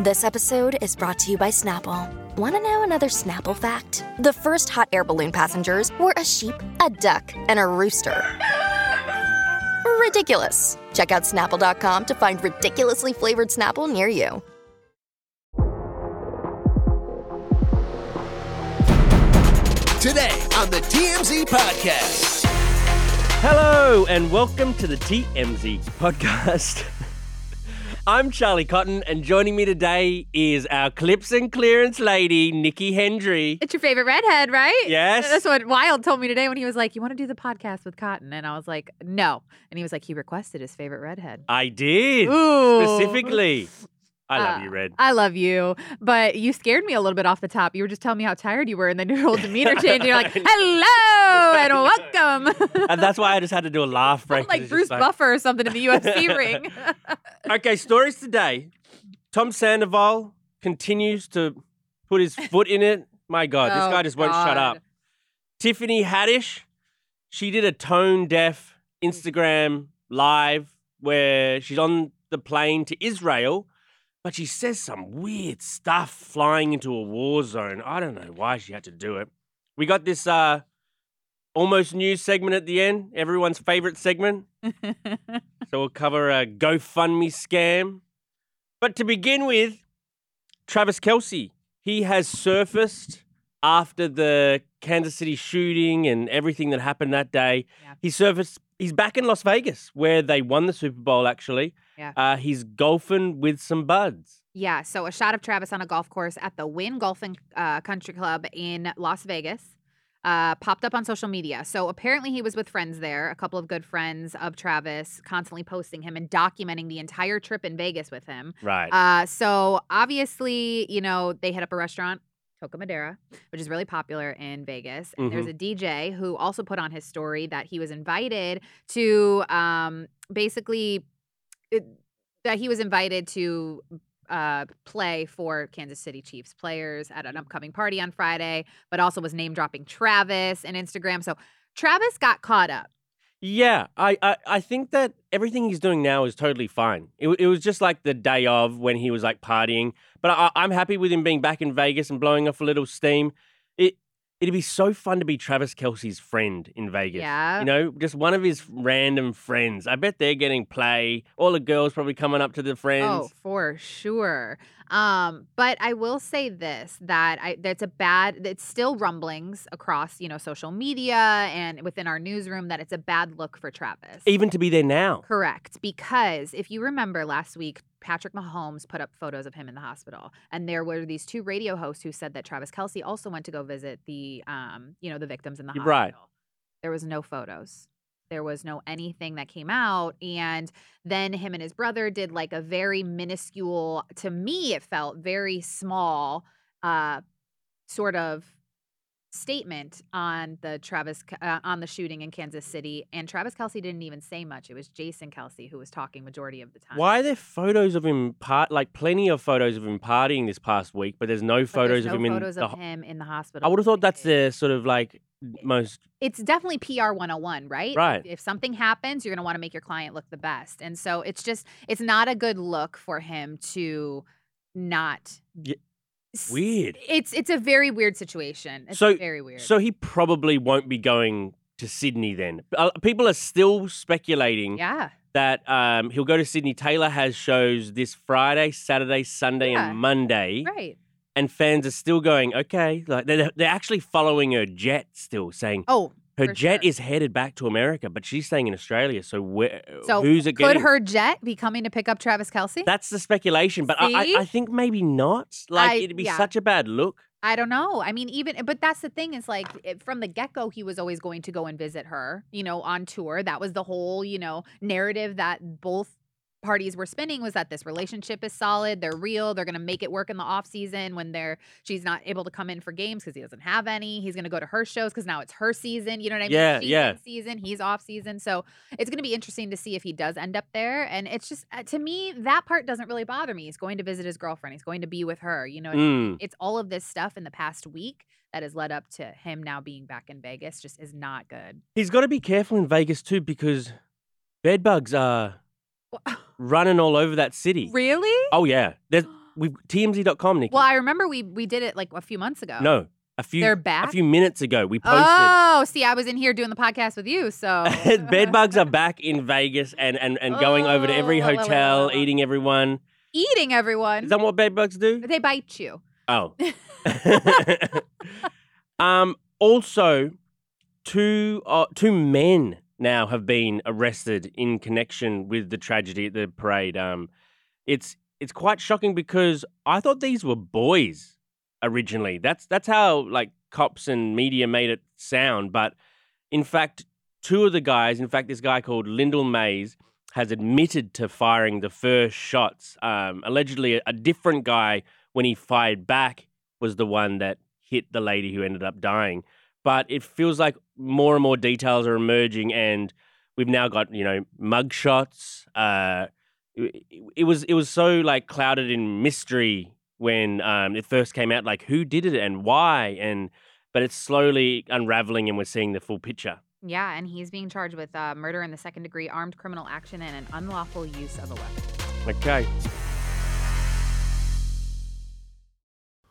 This episode is brought to you by Snapple. Want to know another Snapple fact? The first hot air balloon passengers were a sheep, a duck, and a rooster. Ridiculous. Check out snapple.com to find ridiculously flavored Snapple near you. Today on the TMZ Podcast. Hello and welcome to the TMZ podcast. I'm Charlie Cotton, and joining me today is our clips and clearance lady, Nikki Hendry. It's your favorite redhead, right? Yes. That's what Wild told me today when he was like, You want to do the podcast with Cotton? And I was like, No. And he was like, He requested his favorite redhead. I did Ooh. specifically. I love Uh, you, Red. I love you. But you scared me a little bit off the top. You were just telling me how tired you were, and then your whole demeanor changed. You're like, Hello and welcome. and that's why I just had to do a laugh break. like Bruce just Buffer or something in the UFC ring. Okay, stories today. Tom Sandoval continues to put his foot in it. My God, this Oh, guy just won't shut up. Tiffany Haddish, she did a tone deaf Instagram live where she's on the plane to Israel, but she says some weird stuff flying into a war zone. I don't know why she had to do it. We got this uh almost news segment at the end, everyone's favorite segment. So we'll cover a GoFundMe scam. But to begin with, Travis Kelce. He has surfaced after the Kansas City shooting and everything that happened that day. Yeah. He surfaced. He's back in Las Vegas, where they won the Super Bowl. Actually, Yeah. uh, he's golfing with some buds. Yeah, so a shot of Travis on a golf course at the Wynn Golfing uh, Country Club in Las Vegas uh, popped up on social media. So apparently he was with friends there, a couple of good friends of Travis, constantly posting him and documenting the entire trip in Vegas with him. Right. Uh, so obviously, you know, they hit up a restaurant, Toca Madera, which is really popular in Vegas. And there's a DJ who also put on his story that he was invited to um, basically it, that he was invited to uh, play for Kansas City Chiefs players at an upcoming party on Friday, but also was name dropping Travis and Instagram. So Travis got caught up. Yeah, I, I, I think that everything he's doing now is totally fine. It, it was just like the day of when he was like partying. But I, I'm happy with him being back in Vegas and blowing off a little steam. It it'd be so fun to be Travis Kelce's friend in Vegas. Yeah. you know, just one of his random friends. I bet they're getting play. All the girls probably coming up to the friends. Oh, for sure. Um, but I will say this that I that's a bad it's still rumblings across, you know, social media and within our newsroom that it's a bad look for Travis. Even to be there now. Correct. Because if you remember last week, Patrick Mahomes put up photos of him in the hospital. And there were these two radio hosts who said that Travis Kelce also went to go visit the um, you know, the victims in the hospital. right. There was no photos. There was no anything that came out. And then him and his brother did like a very minuscule, to me, it felt very small, uh, sort of statement on the Travis uh, on the shooting in Kansas City and Travis Kelce didn't even say much it was Jason Kelce who was talking majority of the time Why are there photos of him part like plenty of photos of him partying this past week, but there's no But photos there's of him in photos the of ho- him in the hospital I would have thought that's the sort of like most it's definitely PR 101, right? Right. If something happens, you're going to want to make your client look the best. And so it's just, it's not a good look for him to not. Weird. It's it's a very weird situation. It's So- very weird. So he probably won't be going to Sydney then. Uh, People are still speculating yeah. that um, he'll go to Sydney. Taylor has shows this Friday, Saturday, Sunday, Yeah. and Monday, Right. and fans are still going. Okay, like they're they're actually following her jet still, saying Oh, her for jet sure. is headed back to America, but she's staying in Australia. So where? Uh, so who's it could getting? her jet be coming to pick up Travis Kelce? That's the speculation, but I, See? I, I think maybe not. Like I- it'd be yeah. such a bad look. I don't know. I mean, even but that's the thing is like it, from the get go, he was always going to go and visit her. You know, on tour. That was the whole you know narrative that both parties were spinning was that this relationship is solid they're real they're going to make it work in the off season when they're she's not able to come in for games because he doesn't have any he's going to go to her shows because now it's her season you know what i mean Yeah, She's yeah. season he's off season so it's going to be interesting to see if he does end up there and it's just uh, to me that part doesn't really bother me he's going to visit his girlfriend he's going to be with her you know what I mean? Mm. it's all of this stuff in the past week that has led up to him now being back in Vegas just is not good. He's got to be careful in Vegas too because bed bugs are running all over that city. Really? Oh yeah, there's We've TMZ.com, Nikki. Well, I remember we we did it like a few months ago. no, a few They're back? a few minutes ago we posted. Oh, see, I was in here doing the podcast with you, so Bed bugs are back in Vegas and, and, and going over to every Oh, la, la, la, hotel, eating everyone. eating everyone. Is that what bed bugs do? they bite you. Oh. um. Also, two uh, two men now have been arrested in connection with the tragedy at the parade. Um, it's it's quite shocking because I thought these were boys originally. That's that's how like cops and media made it sound, but in fact, two of the guys, in fact, this guy called Lyndell Mays has admitted to firing the first shots. Um, allegedly, a, a different guy, when he fired back, was the one that hit the lady who ended up dying. But it feels like more and more details are emerging, and we've now got you know mug shots. Uh, it, it was it was so like clouded in mystery when um, it first came out, like who did it and why, and but it's slowly unraveling, and we're seeing the full picture. Yeah, and he's being charged with uh, murder in the second degree, armed criminal action, and an unlawful use of a weapon. Okay.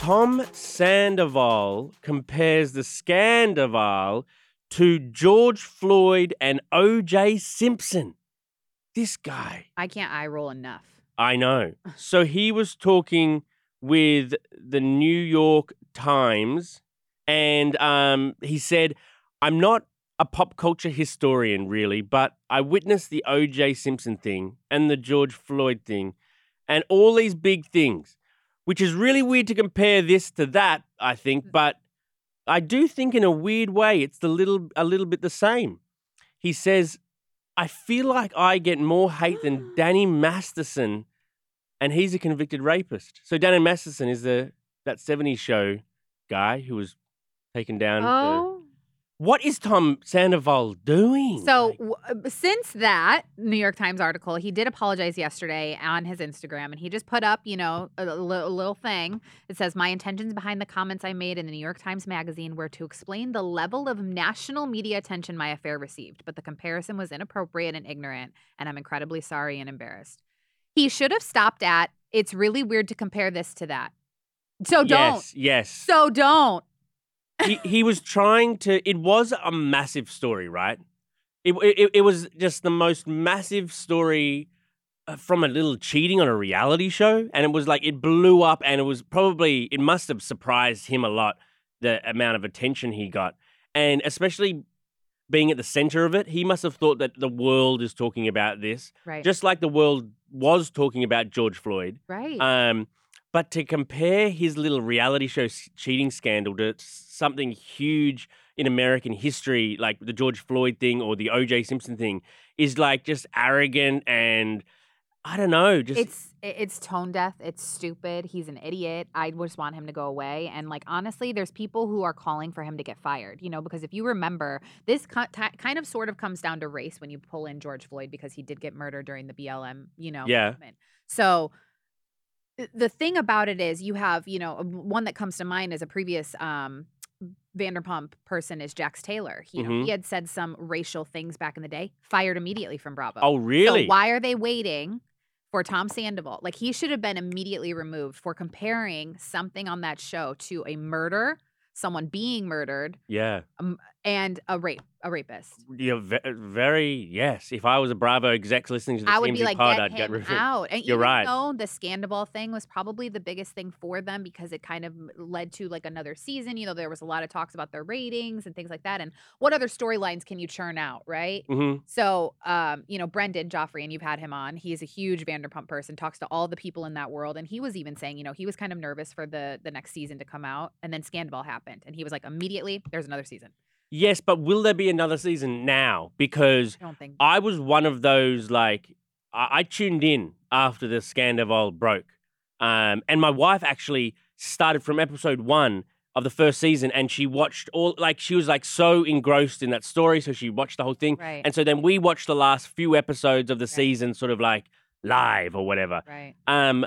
Tom Sandoval compares the Scandoval to George Floyd and O.J. Simpson. This guy. I can't eye roll enough. I know. So he was talking with the New York Times, and um, he said, I'm not a pop culture historian, really, but I witnessed the O.J. Simpson thing and the George Floyd thing and all these big things, which is really weird to compare this to that, I think, mm. but I do think in a weird way it's the little a little bit the same. He says, I feel like I get more hate than Danny Masterson, and he's a convicted rapist. So Danny Masterson is the that 70s show guy who was taken down. for- Oh. What is Tom Sandoval doing? So w- uh, since that New York Times article, he did apologize yesterday on his Instagram, and he just put up, you know, a little thing. It says, "My intentions behind the comments I made in the New York Times Magazine were to explain the level of national media attention my affair received, but the comparison was inappropriate and ignorant, and I'm incredibly sorry and embarrassed." He should have stopped at. It's really weird to compare this to that. So don't. yes, yes. So don't. He, he was trying to. It was a massive story, right? It, it, it was just the most massive story uh, from a little cheating on a reality show. And it was like, it blew up and it was probably, it must have surprised him a lot, the amount of attention he got. And especially being at the center of it, he must have thought that the world is talking about this, Right. just like the world was talking about George Floyd. right. Um, but to compare his little reality show cheating scandal to something huge in American history, like the George Floyd thing or the O.J. Simpson thing, is like just arrogant and I don't know. Just it's it's tone deaf. It's stupid. He's an idiot. I just want him to go away. And like honestly, there's people who are calling for him to get fired. You know, because if you remember, this kind of sort of comes down to race when you pull in George Floyd because he did get murdered during the BLM. You know, Yeah. movement. So the thing about it is, you have you know one that comes to mind is a previous um Vanderpump person is Jax Taylor. He, you know, Mhm. he had said some racial things back in the day, fired immediately from Bravo. Oh, really? So why are they waiting for Tom Sandoval? Like he should have been immediately removed for comparing something on that show to a murder, someone being murdered, yeah. And a rape, a rapist. You're ve- very yes. If I was a Bravo exec listening to the I would be like, pod, get I'd get him rid of out. And You're even right. though the Scandal thing was probably the biggest thing for them because it kind of led to like another season. You know, there was a lot of talks about their ratings and things like that. And what other storylines can you churn out, right? hmm So, um, you know, Brendan Joffrey, and you've had him on. He's a huge Vanderpump person, talks to all the people in that world, and he was even saying, you know, he was kind of nervous for the the next season to come out, and then Scandal happened, and he was like, immediately, there's another season. Yes, but will there be another season now? Because I don't think. I was one of those like I, I tuned in after the Scandoval broke, um, and my wife actually started from episode one of the first season, and she watched all like she was like so engrossed in that story, so she watched the whole thing, right. and so then we watched the last few episodes of the season, sort of like live or whatever. right. Um,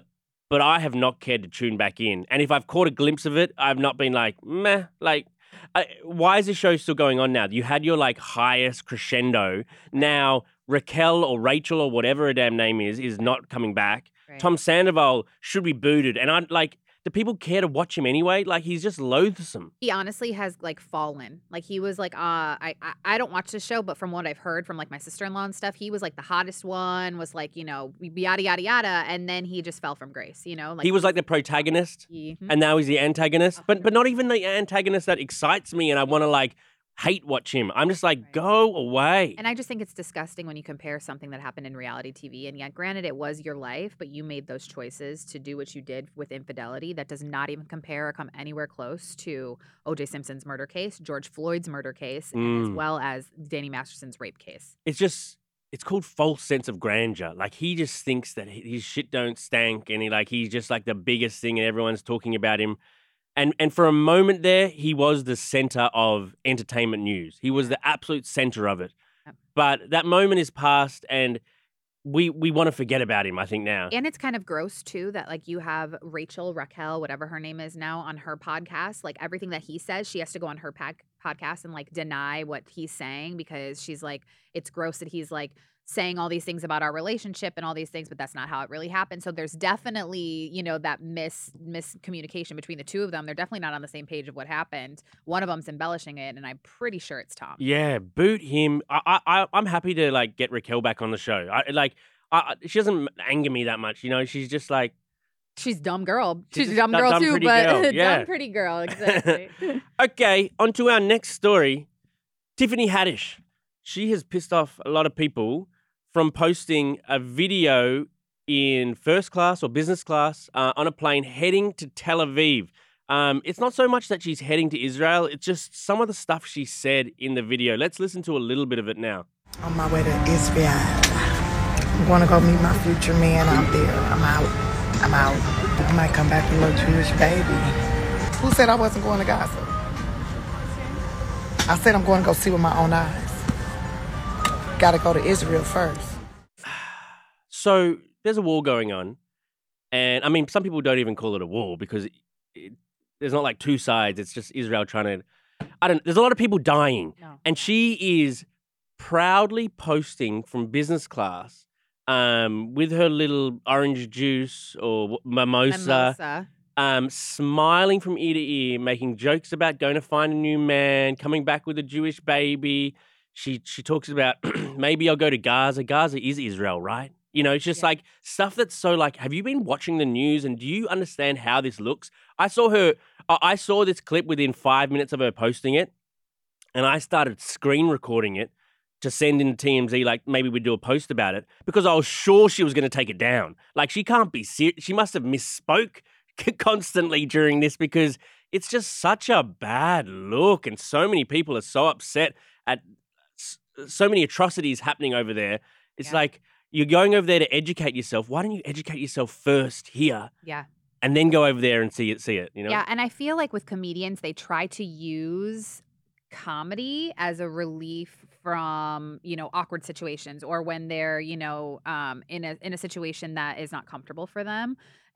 but I have not cared to tune back in, and if I've caught a glimpse of it, I've not been like meh, like. I, why is the show still going on now? You had your like highest crescendo. Now Raquel or Rachel or whatever her damn name is is not coming back. right. Tom Sandoval should be booted, and I like. Do people care to watch him anyway? Like he's just loathsome. he honestly has like fallen. Like he was like, uh, I, I I don't watch the show, but from what I've heard from like my sister in law and stuff, he was like the hottest one. Was like you know yada yada yada, and then he just fell from grace. You know, like he was like the protagonist, he- and now he's the antagonist. But but not even the antagonist that excites me, and I want to like hate watch him. I'm just like, Right. go away. And I just think it's disgusting when you compare something that happened in reality TV. And yet, granted, it was your life, but you made those choices to do what you did with infidelity. That does not even compare or come anywhere close to OJ Simpson's murder case, George Floyd's murder case, and as Mm. well as Danny Masterson's rape case. it's just it's called false sense of grandeur. Like he just thinks that his shit don't stank, and he like he's just like the biggest thing, and everyone's talking about him. And and for a moment there, he was the center of entertainment news. He was the absolute center of it. But that moment is past, and we we want to forget about him. I think now. And it's kind of gross too that like you have Rachel Raquel, whatever her name is now, on her podcast. Like everything that he says, she has to go on her podcast and like deny what he's saying because she's like, it's gross that he's like saying all these things about our relationship and all these things, but that's not how it really happened. So there's definitely you know that mis miscommunication between the two of them. They're definitely not on the same page of what happened. One of them's embellishing it, and I'm pretty sure it's Tom. Yeah, boot him. I, I, I'm happy to like get Raquel back on the show. I like. I, she doesn't anger me that much, you know. She's just like, She's dumb girl. She's She's, dumb dumb- girl dumb too, but girl, yeah. dumb pretty girl. Exactly. okay, on to our next story. Tiffany Haddish. She has pissed off a lot of people from posting a video in first class or business class uh, on a plane heading to Tel Aviv. Um, it's not so much that she's heading to Israel, it's just some of the stuff she said in the video. Let's listen to a little bit of it now. on my way to Israel. I'm going to go meet my future man out there. I'm out. I'm out. I might come back with a little Jewish baby. Who said I wasn't going to Gaza? I said I'm going to go see with my own eyes. Got to go to Israel first. So there's a war going on, and I mean, some people don't even call it a war because it, it, there's not like two sides. It's just Israel trying to. I don't. There's a lot of people dying, No. and she is proudly posting from business class, um, with her little orange juice or mimosa, Mimosa. um, smiling from ear to ear, making jokes about going to find a new man, coming back with a Jewish baby. She she talks about maybe I'll go to Gaza. Gaza is Israel, right? You know, it's just Yeah. like stuff that's so like. Have you been watching the news and do you understand how this looks? I saw her. I saw this clip within five minutes of her posting it, and I started screen recording it to send in TMZ. Like maybe we'd do a post about it because I was sure she was going to take it down. Like she can't be serious. She must have misspoke constantly during this because it's just such a bad look, and so many people are so upset at so many atrocities happening over there. It's Yeah. like you're going over there to educate yourself. Why don't you educate yourself first here Yeah. and then go over there and see it? See it. You know? Yeah. And I feel like with comedians, they try to use comedy as a relief from, you know, awkward situations or when they're, you know, um, in a in a situation that is not comfortable for them.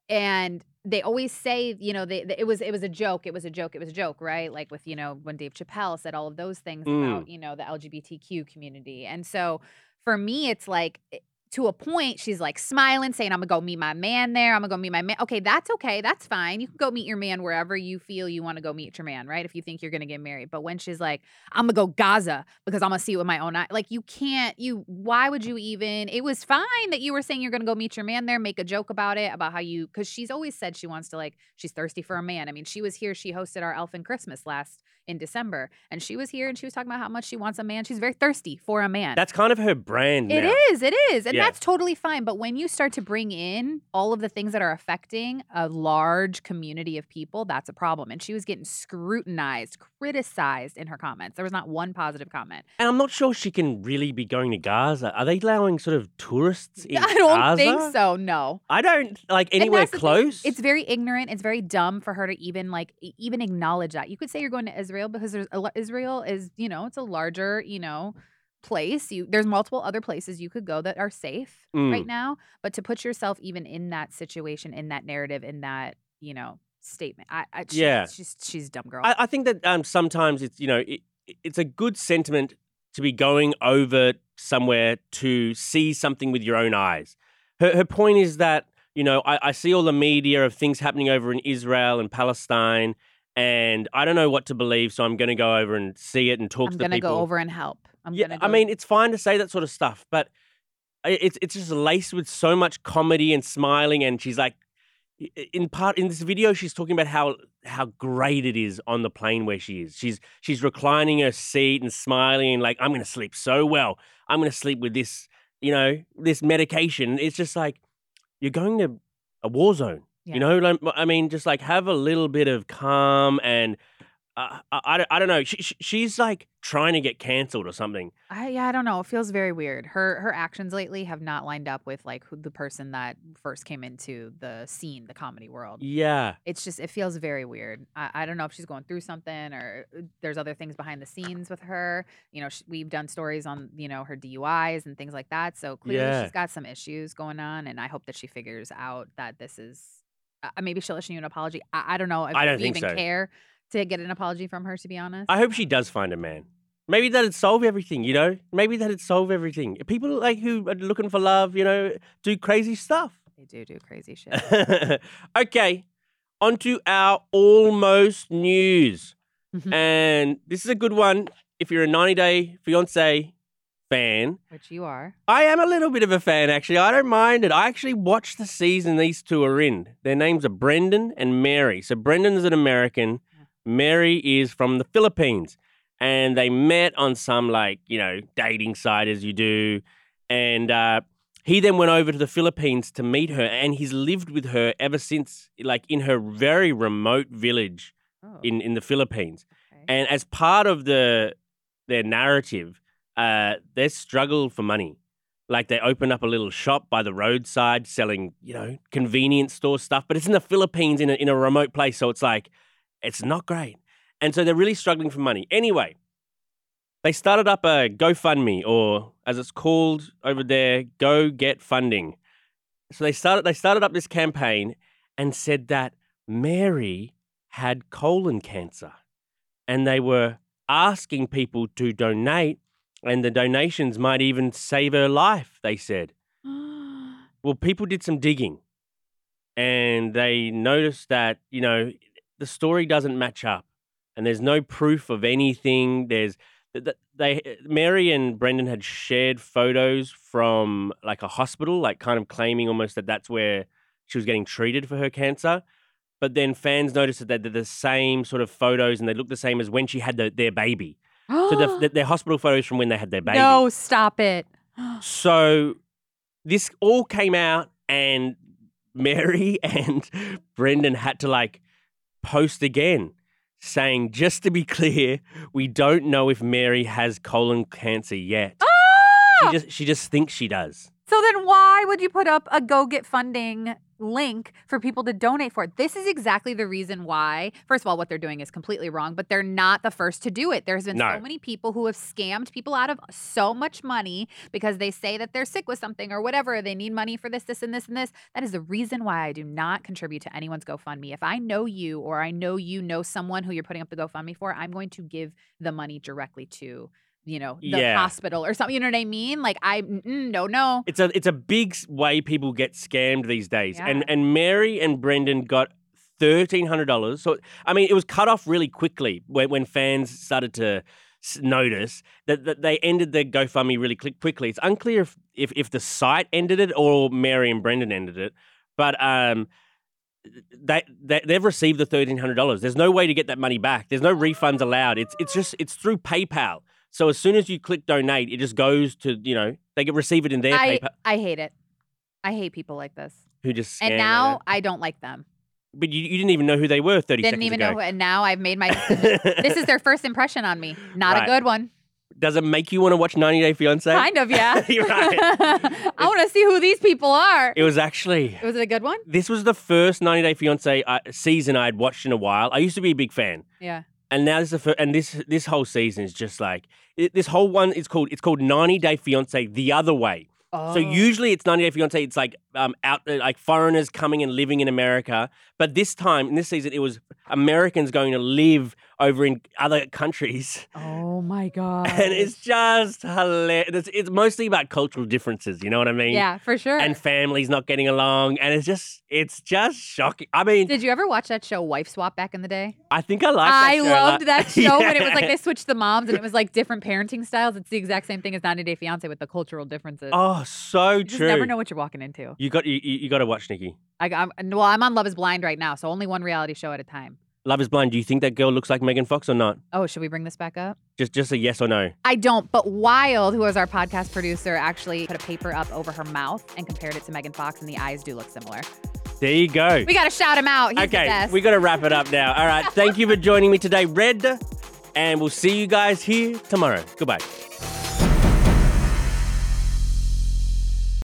And they always say, you know, they, they- it was it was a joke, it was a joke, it was a joke, right? Like with you know when Dave Chappelle said all of those things Mm. about you know the LGBTQ community, and so for me, it's like eh, to a point, she's like smiling, saying, "I'm gonna go meet my man there. I'm gonna go meet my man." Okay, that's okay, that's fine. You can go meet your man wherever you feel you want to go meet your man, right? If you think you're gonna get married, but when she's like, "I'm gonna go Gaza because I'm gonna see it with my own eye," like you can't. You why would you even? It was fine that you were saying you're gonna go meet your man there, make a joke about it, about how you because she's always said she wants to like she's thirsty for a man. I mean, she was here. She hosted our Elfin Christmas last in December, and she was here and she was talking about how much she wants a man. She's very thirsty for a man. That's kind of her brand It now. is, it is. And Yeah. that's totally fine. But when you start to bring in all of the things that are affecting a large community of people, that's a problem. And she was getting scrutinized, criticized in her comments. There was not one positive comment. And I'm not sure she can really be going to Gaza. Are they allowing sort of tourists in Gaza? I don't Gaza? think so. No. I don't like anywhere that's the thing, close. It's very ignorant. It's very dumb for her to even like even acknowledge that. You could say you're going to Israel because there's Israel is you know it's a larger you know place. You there's multiple other places you could go that are safe Mm. right now. But to put yourself even in that situation, in that narrative, in that you know statement, I, I she- Yeah. she's she's a dumb girl. I, I think that um, sometimes it's you know it, it's a good sentiment to be going over somewhere to see something with your own eyes. Her her point is that you know I, I see all the media of things happening over in Israel and Palestine, and I don't know what to believe, so I'm going to go over and see it and talk I'm to the people. I'm gonna go over and help. I'm yeah, gonna. I mean it's fine to say that sort of stuff, but it's it's just laced with so much comedy and smiling, and she's like. In part in this video, she's talking about how how great it is on the plane where she is. She's she's reclining her seat and smiling and like I'm going to sleep so well. I'm going to sleep with this, you know, this medication. It's just like you're going to a war zone. Yeah. You know, like, I mean, just like have a little bit of calm and uh, I, I, don't- I don't know. She, she, she's like trying to get canceled or something. I yeah, I don't know. It feels very weird. Her her actions lately have not lined up with like who the person that first came into the scene, the comedy world. Yeah. It's just it feels very weird. I, I don't know if she's going through something or uh, there's other things behind the scenes with her. You know, sh- we've done stories on you know her DUIs and things like that. So clearly Yeah. she's got some issues going on, and I hope that she figures out that this is. Uh, maybe she'll issue you an apology. I, I don't know if I don't we think even so. care to get an apology from her. To be honest, I hope she does find a man. Maybe that'd solve everything, you know? Maybe that'd solve everything. People like who are looking for love, you know, do crazy stuff. they do do crazy shit. okay. On to our almost news. Mhm. and this is a good one if you're a 90 Day Fiance fan. Which you are. I am a little bit of a fan, actually. I don't mind it. I actually watched the season these two are in. Their names are Brendan and Mary. So Brendan is an American, Mary is from the Philippines. And they met on some, like, you know, dating site as you do. And uh, he then went over to the Philippines to meet her. And he's lived with her ever since, like, in her very remote village Oh, in, in the Philippines. okay. And as part of the their narrative, uh, they struggle for money. Like they open up a little shop by the roadside selling, you know, convenience store stuff, but it's in the Philippines in a, in a remote place. So it's like, it's not great. And so they're really struggling for money. Anyway, they started up a GoFundMe, or as it's called over there, Go Get Funding. So they started they started up this campaign and said that Mary had colon cancer and they were asking people to donate and the donations might even save her life they said. Well people did some digging and they noticed that you know the story doesn't match up and there's no proof of anything. There's th- th- they mary and brendan had shared photos from like a hospital like kind of claiming almost that that's where she was getting treated for her cancer. But then fans noticed that they're the same sort of photos and they look the same as when she had the, their baby so the, the, their hospital photos from when they had their baby No, stop it. so this all came out, and Mary and Brendan had to like post again saying, just to be clear, we don't know if Mary has colon cancer yet. Ah! She just she just thinks she does. So then why would you put up a go get funding link for people to donate for. it? This is exactly the reason why, first of all, what they're doing is completely wrong, but they're not the first to do it. There's been No. so many people who have scammed people out of so much money because they say that they're sick with something or whatever. They need money for this, this, and this, and this. That is the reason why I do not contribute to anyone's GoFundMe. If I know you or I know you know someone who you're putting up the GoFundMe for, I'm going to give the money directly to. You know, the Yeah. hospital or something. You know what I mean? Like, I, no, no. It's a it's a big way people get scammed these days. And Yeah. and Mary and Brendan got thirteen hundred dollars. So I mean, it was cut off really quickly when when fans started to notice that, that they ended their GoFundMe really quick, quickly. It's unclear if, if if the site ended it or Mary and Brendan ended it, but um. They, they they've received the thirteen hundred dollars. There's no way to get that money back. There's no refunds allowed. It's it's just it's through PayPal. So as soon as you click donate, it just goes to you know they get receive it in their I, PayPal. I hate it. I hate people like this. Who just And now like I don't like them. but you, you didn't even know who they were thirty Didn't seconds even ago. know. Who, and now I've made my this is their first impression on me. Not Right. a good one. Does it make you want to watch 90 Day Fiance? Kind of, yeah. I want to see who these people are. It was actually Was it a good one? this was the first 90 Day Fiance uh, season I had watched in a while. I used to be a big fan. Yeah. And now this is the fir- and this this whole season is just like it, this whole one is called it's called 90 Day Fiance the other way. Oh. So usually it's 90 Day Fiance. It's like um out uh, like foreigners coming and living in America, but this time in this season it was Americans going to live over in other countries, Oh my god. and it's just hilarious. It's, it's mostly about cultural differences. You know what I mean? yeah, for sure. And families not getting along, and it's just it's just shocking. I mean, Did you ever watch that show Wife Swap back in the day? I think I like. That I loved that show when it was like they switched the moms and it was like different parenting styles. It's the exact same thing as 90 Day Fiance with the cultural differences. Oh, so you true. never know what you're walking into. You got you, you you got to watch Nikki. I, I'm, well, I'm on Love Is Blind right now, so only one reality show at a time. Love is Blind. Do you think that girl looks like Megan Fox or not? Oh, should we bring this back up? Just just a yes or no. I don't, but Wild, who was our podcast producer, actually put a paper up over her mouth and compared it to Megan Fox, and the eyes do look similar. There you go. We got to shout him out. He's the okay, best. we got to wrap it up now. All right. Thank you for joining me today, Red, and we'll see you guys here tomorrow. Goodbye.